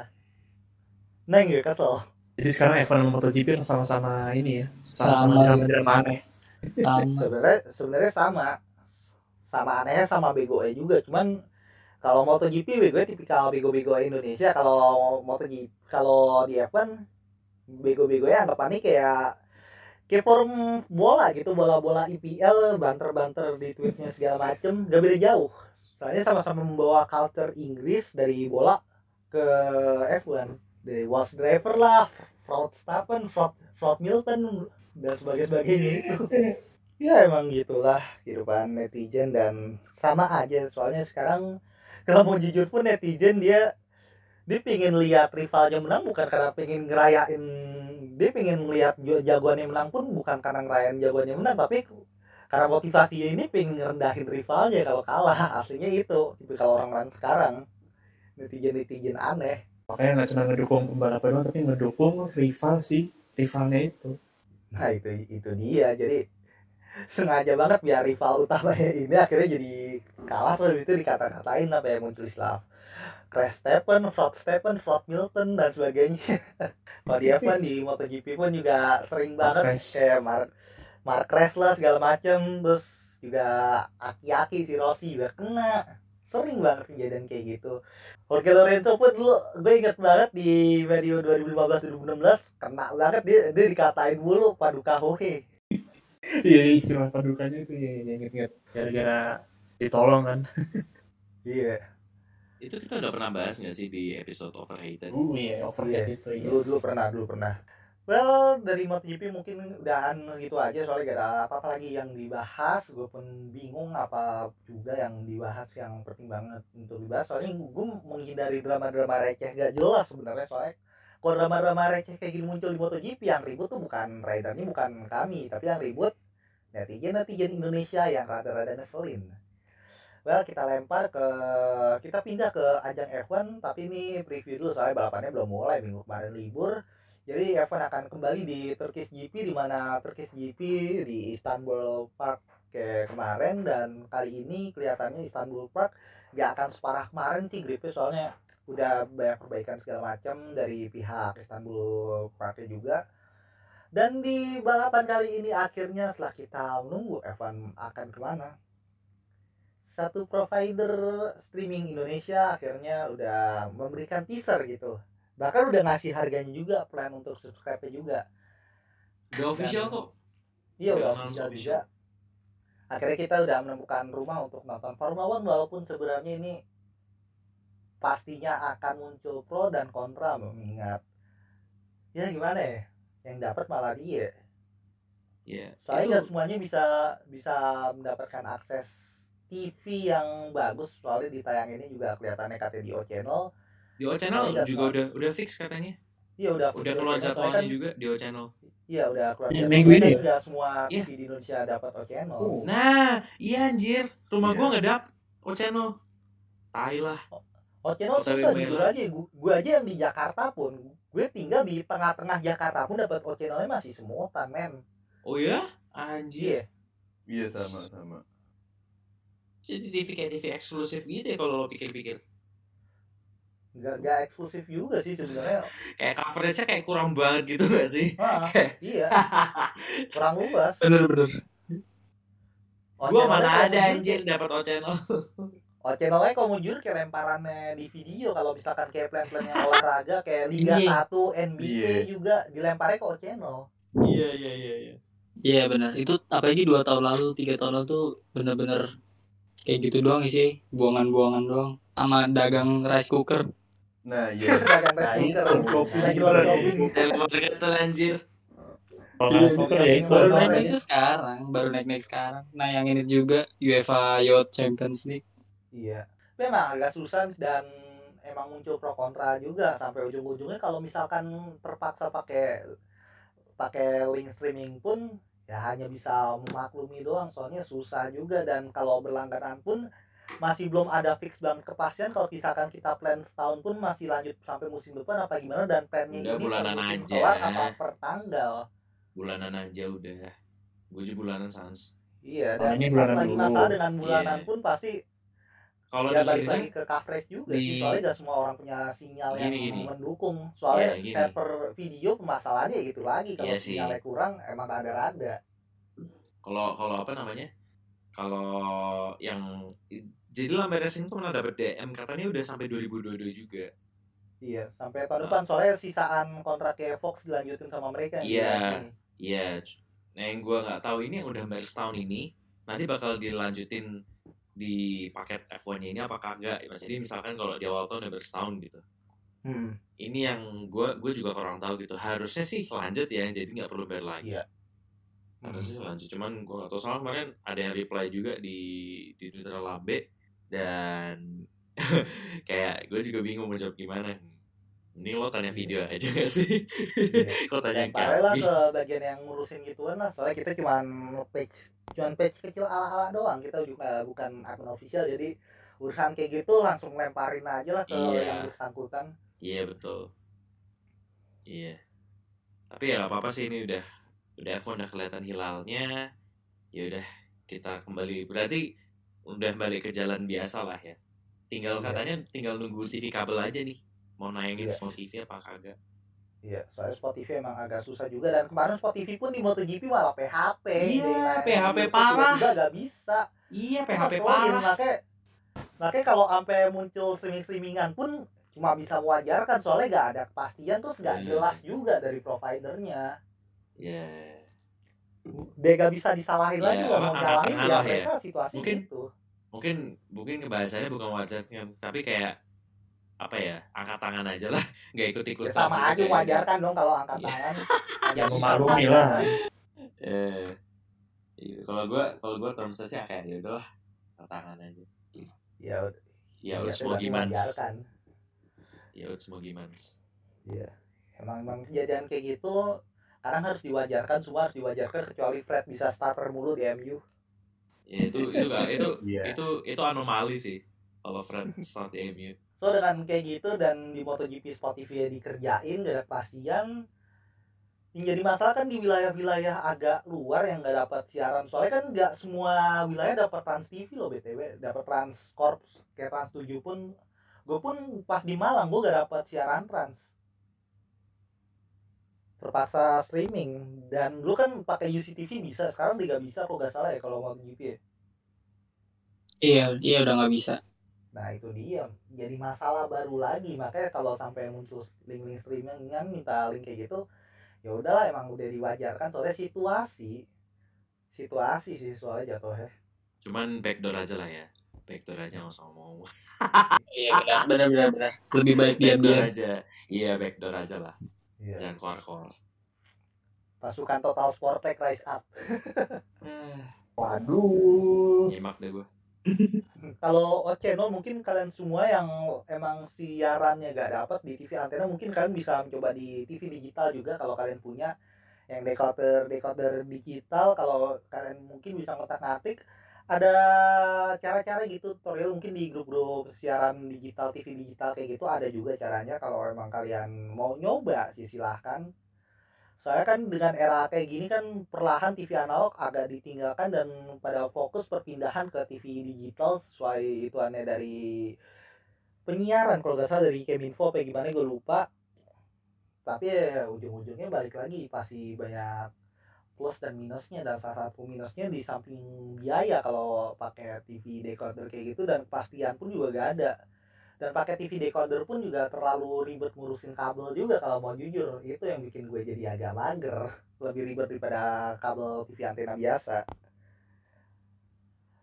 S1: Nah yang gue kesel.
S3: Jadi sekarang F1 dan MotoGP sama-sama ini ya sama-sama
S4: Sama.
S3: aneh
S4: sama.
S1: Sebenarnya sebenarnya sama. Sama anehnya sama begonya juga. Cuman kalau MotoGP begonya tipikal bego-bego Indonesia. Kalau MotoGP kalau di F1 bego-begonya anggapannya kayak kayak forum bola gitu. Bola-bola IPL banter-banter di tweetnya segala macem. Gak beda jauh soalnya sama-sama membawa culture Inggris dari bola ke F1 dari was driver lah fraud Stappen fraud fraud Milton dan sebagainya itu ya emang gitulah kehidupan netizen dan sama aja. Soalnya sekarang kalau mau jujur pun netizen dia dia pingin lihat rivalnya menang bukan karena pengen ngerayain dia pengen lihat jagoannya menang pun bukan karena ngerayain jagoannya menang tapi karena motivasinya ini pengen ngerendahin rivalnya kalau kalah. Aslinya itu tapi kalau orang-orang sekarang. Netizen netizen aneh.
S3: Makanya nggak cuma ngedukung pembalap doang tapi ngedukung rival sih rivalnya itu.
S1: Nah itu itu dia. Jadi sengaja banget biar rival utamanya ini akhirnya jadi kalah. Terus itu dikata-katain apa yang muncul istilah Crash Stephen, Fraud Stephen, Fraud Milton dan sebagainya. Kalau dia pun di MotoGP pun juga sering banget kayak Mark lah segala macem terus juga aki-aki si Rossi juga kena. Sering banget kejadian kayak gitu. Jorge Lorenzo pun dulu gue inget banget di video 2015-2016 kena banget dia dia dikatain mulu paduka hohe.
S3: Iya iya, istilah padukanya itu ya ya, inget-inget gara-gara ditolong kan.
S1: Iya.
S6: Itu kita udah pernah bahas nggak sih di episode Overrated?
S3: uh iya overhead itu iya.
S1: Dulu dulu pernah dulu pernah well dari MotoGP mungkin udahan gitu aja soalnya gak ada apa-apa lagi yang dibahas. Gue pun bingung apa juga yang dibahas yang penting banget untuk dibahas. Soalnya gue menghindari drama-drama receh gak jelas sebenarnya. Soalnya kalau drama-drama receh kayak gini muncul di MotoGP yang ribut tuh bukan ridernya bukan kami tapi yang ribut netizen netizen Indonesia yang rada-rada ngeselin. Well kita lempar ke kita pindah ke ajang F1 tapi ini preview dulu soalnya balapannya belum mulai. Minggu kemarin libur jadi F1 akan kembali di Turkish GP di mana Turkish GP di Istanbul Park kayak kemarin. Dan kali ini kelihatannya Istanbul Park gak akan separah kemarin sih gripnya soalnya udah banyak perbaikan segala macam dari pihak Istanbul Parknya juga. Dan di balapan kali ini akhirnya setelah kita menunggu F1 akan ke mana satu provider streaming Indonesia akhirnya udah memberikan teaser gitu bahkan udah ngasih harganya juga plan untuk subscribe juga
S6: Udah official kok.
S1: Iya
S6: Udah
S1: official
S6: official.
S1: juga. Akhirnya kita udah menemukan rumah untuk nonton Formula One walaupun sebenarnya ini pastinya akan muncul pro dan kontra mengingat ya gimana ya yang dapat malah dia
S6: Iya.
S1: soalnya
S6: Itu
S1: nggak semuanya bisa bisa mendapatkan akses TV yang bagus soalnya ditayanginnya juga kelihatannya katanya di O Channel
S6: di O Channel
S1: nggak
S6: juga
S1: semua-
S6: udah udah fix katanya.
S1: iya udah
S6: Udah
S1: O
S6: keluar jadwalnya
S1: kan-
S6: juga di O Channel.
S1: iya udah keluar jadwal.
S3: minggu ini ya?
S1: nggak semua
S6: Iya.
S1: TV di Indonesia dapat O Channel
S6: Nah, iya anjir. Rumah
S1: Iya.
S6: gua nggak dapet O Channel. Tai lah.
S1: Oh channel susah
S6: merah.
S1: jujur aja gue aja yang di Jakarta pun gue tinggal di tengah-tengah Jakarta pun dapat O channelnya masih semutan men
S6: Oh ya? Anjir.
S1: iya
S5: Iya sama sama.
S6: Jadi TV kayak TV eksklusif gitu ya kalau lo pikir-pikir.
S1: Nggak nggak eksklusif juga sih sebenarnya
S6: Kayak coverage-nya kayak kurang banget gitu gak sih?
S1: ah, iya kurang luas
S4: bener bener
S1: O
S6: gua
S1: channelnya
S6: mana ada anjir dapat O Channel.
S1: O channelnya kalau mau jujur kayak lemparannya di video kalau misalkan kayak plan-plan yang olahraga kayak Liga
S4: Iya.
S1: 1 NBA
S5: Iya.
S1: juga dilemparnya ke O channel
S6: Iya iya iya iya.
S4: Iya benar. Itu apalagi dua tahun lalu, tiga tahun lalu tuh bener-bener kayak gitu doang sih, buangan-buangan doang. Sama dagang rice cooker.
S5: Nah iya.
S3: Nah, kopi
S6: Telepon deketan anjir.
S3: Kalau
S4: Iya,
S3: ya itu.
S4: Baru naik itu sekarang, baru naik-naik sekarang. Nah yang ini juga UEFA Youth Champions League.
S1: Iya. Memang agak susah dan emang muncul pro kontra juga sampai ujung-ujungnya kalau misalkan terpaksa pakai pakai link streaming pun ya hanya bisa memaklumi doang soalnya susah juga dan kalau berlangganan pun masih belum ada fix banget kepastian kalau misalkan kita plan setahun pun masih lanjut sampai musim depan apa gimana dan plannya
S6: Udah
S1: ini
S6: bulanan
S1: musim
S6: aja.
S1: kelar apa per tanggal
S6: Bulanan aja udah. Gue juga bulanan sans.
S1: iya dan
S3: ini bulanan
S1: lagi
S3: dulu.
S1: masalah dengan bulanan
S6: Iya.
S1: pun pasti
S6: Kalau
S1: ya balik lagi ke coverage juga sih
S6: di-
S1: soalnya gak semua orang punya sinyal yang
S6: Gini, gini.
S1: mendukung soalnya
S6: gini.
S1: server video permasalahannya gitu lagi kalau
S6: sih.
S1: sinyalnya kurang emang ada-ada
S6: kalau kalau apa namanya? Kalau yang jadi Lambe Racing tuh pernah dapet DM katanya udah sampai 2022 juga.
S1: iya sampai tahun
S6: Nah.
S1: depan soalnya sisaan kontraknya Fox dilanjutin sama mereka
S6: Iya. Iya, nah yang gua nggak tahu ini yang udah bayar setahun ini nanti bakal dilanjutin di paket F1-nya ini apa kagak? Jadi misalkan kalau di awal tahun udah bersetahun gitu.
S1: Hmm.
S6: Ini yang gua gue juga kurang tahu gitu. Harusnya sih lanjut ya, jadi nggak perlu bayar lagi.
S1: Iya.
S6: Harusnya sih lanjut, cuman gua nggak tahu soalnya kemarin ada yang reply juga di di Twitter Lambe dan kayak gue juga bingung mau jawab gimana. Ini lo tanya video aja gak sih? Kok tanya ke
S1: lah ke bagian yang ngurusin gituan lah soalnya kita cuman page cuman page kecil ala-ala doang kita juga bukan akun official jadi urusan kayak gitu langsung lemparin aja lah ke
S6: Iya.
S1: yang bersangkutan
S6: Iya betul. Iya. Tapi ya gak apa-apa sih ini udah udah F1 udah kelihatan hilalnya. Ya udah kita kembali berarti udah balik ke jalan biasa lah ya. Tinggal
S1: Iya.
S6: katanya tinggal nunggu TV kabel aja nih. Mau nayangin
S1: Iya.
S6: semua TV apa kagak.
S1: Iya, soalnya Spot TV emang agak susah juga dan kemarin Spot TV pun di MotoGP malah PHP.
S6: Iya, PHP parah.
S1: Juga gak bisa.
S6: Iya PHP parah.
S1: Makanya, makanya kalau sampai muncul streaming-streamingan pun cuma bisa mewajarkan soalnya gak ada kepastian terus gak
S6: Iya.
S1: jelas juga dari providernya.
S6: Ya.
S1: Dia gak bisa disalahin
S6: Iya,
S1: lagi kalau
S6: apa,
S1: mau nyalahin
S6: tangan
S1: ya
S6: lah ya.
S1: mereka situasi
S6: Mungkin-
S1: gitu.
S6: Mungkin mungkin kebahasannya bukan wajarnya tapi kayak apa ya angkat tangan aja lah nggak ikut
S1: Ya,
S6: ikutan
S1: sama aja mewajarkan dong kalau angkat
S6: Iya.
S1: tangan.
S3: Ya, memaklumi lah.
S6: eh iya. kalau gua kalau gua term sih kayak ya udahlah angkat tangan aja
S1: Ya,
S6: ya
S1: ya,
S6: udah semua gimana ya udah semua gimana
S1: Iya. Emang emang kejadian kayak gitu sekarang harus diwajarkan semua harus diwajarkan kecuali Fred bisa starter mulu di MU.
S6: ya itu itu gak itu
S5: Iya.
S6: itu itu anomali sih kalau Fred start di MU
S1: So dengan kayak gitu dan di MotoGP Sport TV dikerjain gak ada kepastian yang jadi masalah kan di wilayah-wilayah agak luar yang nggak dapat siaran soalnya kan nggak semua wilayah dapat Trans TV loh btw dapat Trans Corp kayak Trans 7 pun gue pun pas di Malang gue gak dapat siaran Trans terpaksa streaming dan dulu kan pakai UCTV bisa sekarang tidak bisa kok gak salah ya kalau MotoGP ya
S4: Iya, iya udah nggak bisa.
S1: Nah itu dia jadi masalah baru lagi makanya kalau sampai muncul link-link streaming kan minta link kayak gitu ya udahlah emang udah diwajarkan soalnya situasi situasi sih soalnya jatuhnya
S6: Cuman backdoor aja lah ya. Backdoor aja nggak usah ngomong.
S4: Iya benar benar benar. Lebih baik diam.
S6: aja. Iya backdoor aja lah.
S1: Iya.
S6: Jangan keluar-keluar.
S1: pasukan total sportek rise up
S2: Waduh.
S6: nyimak deh gue.
S1: kalau channel mungkin kalian semua yang emang siarannya gak dapat di TV antena mungkin kalian bisa mencoba di TV digital juga kalau kalian punya yang decoder decoder digital kalau kalian mungkin bisa ngotak ngatik ada cara-cara gitu tutorial mungkin di grup-grup siaran digital TV digital kayak gitu ada juga caranya kalau emang kalian mau nyoba sih silahkan. Soalnya kan dengan era kayak gini kan perlahan TV analog agak ditinggalkan dan pada fokus perpindahan ke TV digital sesuai ituannya dari penyiaran. Kalau nggak salah dari Keminfo apa gimana gue lupa. Tapi ya ujung-ujungnya balik lagi pasti banyak plus dan minusnya dan salah satu minusnya di samping biaya kalau pakai TV decoder kayak gitu dan kepastian pun juga gak ada. Dan pakai TV decoder pun juga terlalu ribet ngurusin kabel juga kalau mau jujur. Itu yang bikin gue jadi agak mager. Lebih ribet daripada kabel TV antena biasa.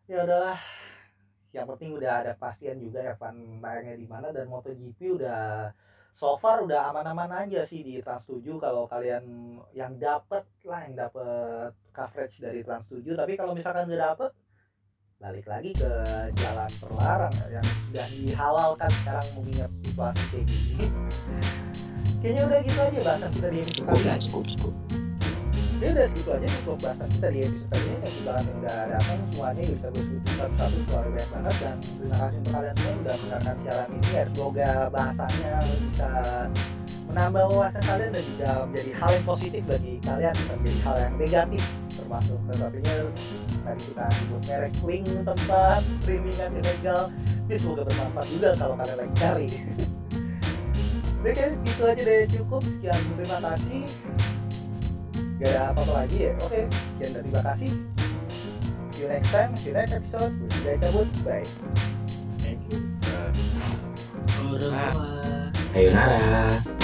S1: Ya udahlah. Yang penting udah ada kepastian juga F1 tayangnya di mana. Dan MotoGP udah so far udah aman-aman aja sih di Trans 7 kalau kalian yang dapet lah yang dapet coverage dari Trans 7 tapi kalau misalkan nggak dapet balik lagi ke jalan terlarang yang sudah dihalalkan sekarang mengingat situasi kayak gini. Kayaknya udah gitu aja bahasan kita di episode kali ini.
S4: Cukup cukup.
S1: Ya udah segitu aja untuk bahasan kita di episode kali ini yang yang udah datang semuanya bisa sebutin satu-satu soalnya banyak banget dan terima kasih untuk kalian semua yang udah mendengarkan siaran ini. Ya semoga bahasannya bisa menambah wawasan kalian dan juga menjadi hal yang positif bagi kalian bukan menjadi hal yang negatif. Termasuk tentunya tadi kita sebut merek link tempat streamingan ilegal. Ini semoga bermanfaat juga kalau kalian lagi cari. Oke gitu aja deh cukup. Sekian terima kasih. Gak ada apa-apa lagi ya. Oke, sekian dan terima kasih. See you next time, see you next episode. Gue cabut. Bye.
S6: Thank you.
S4: Au revoir.
S5: Sayonara.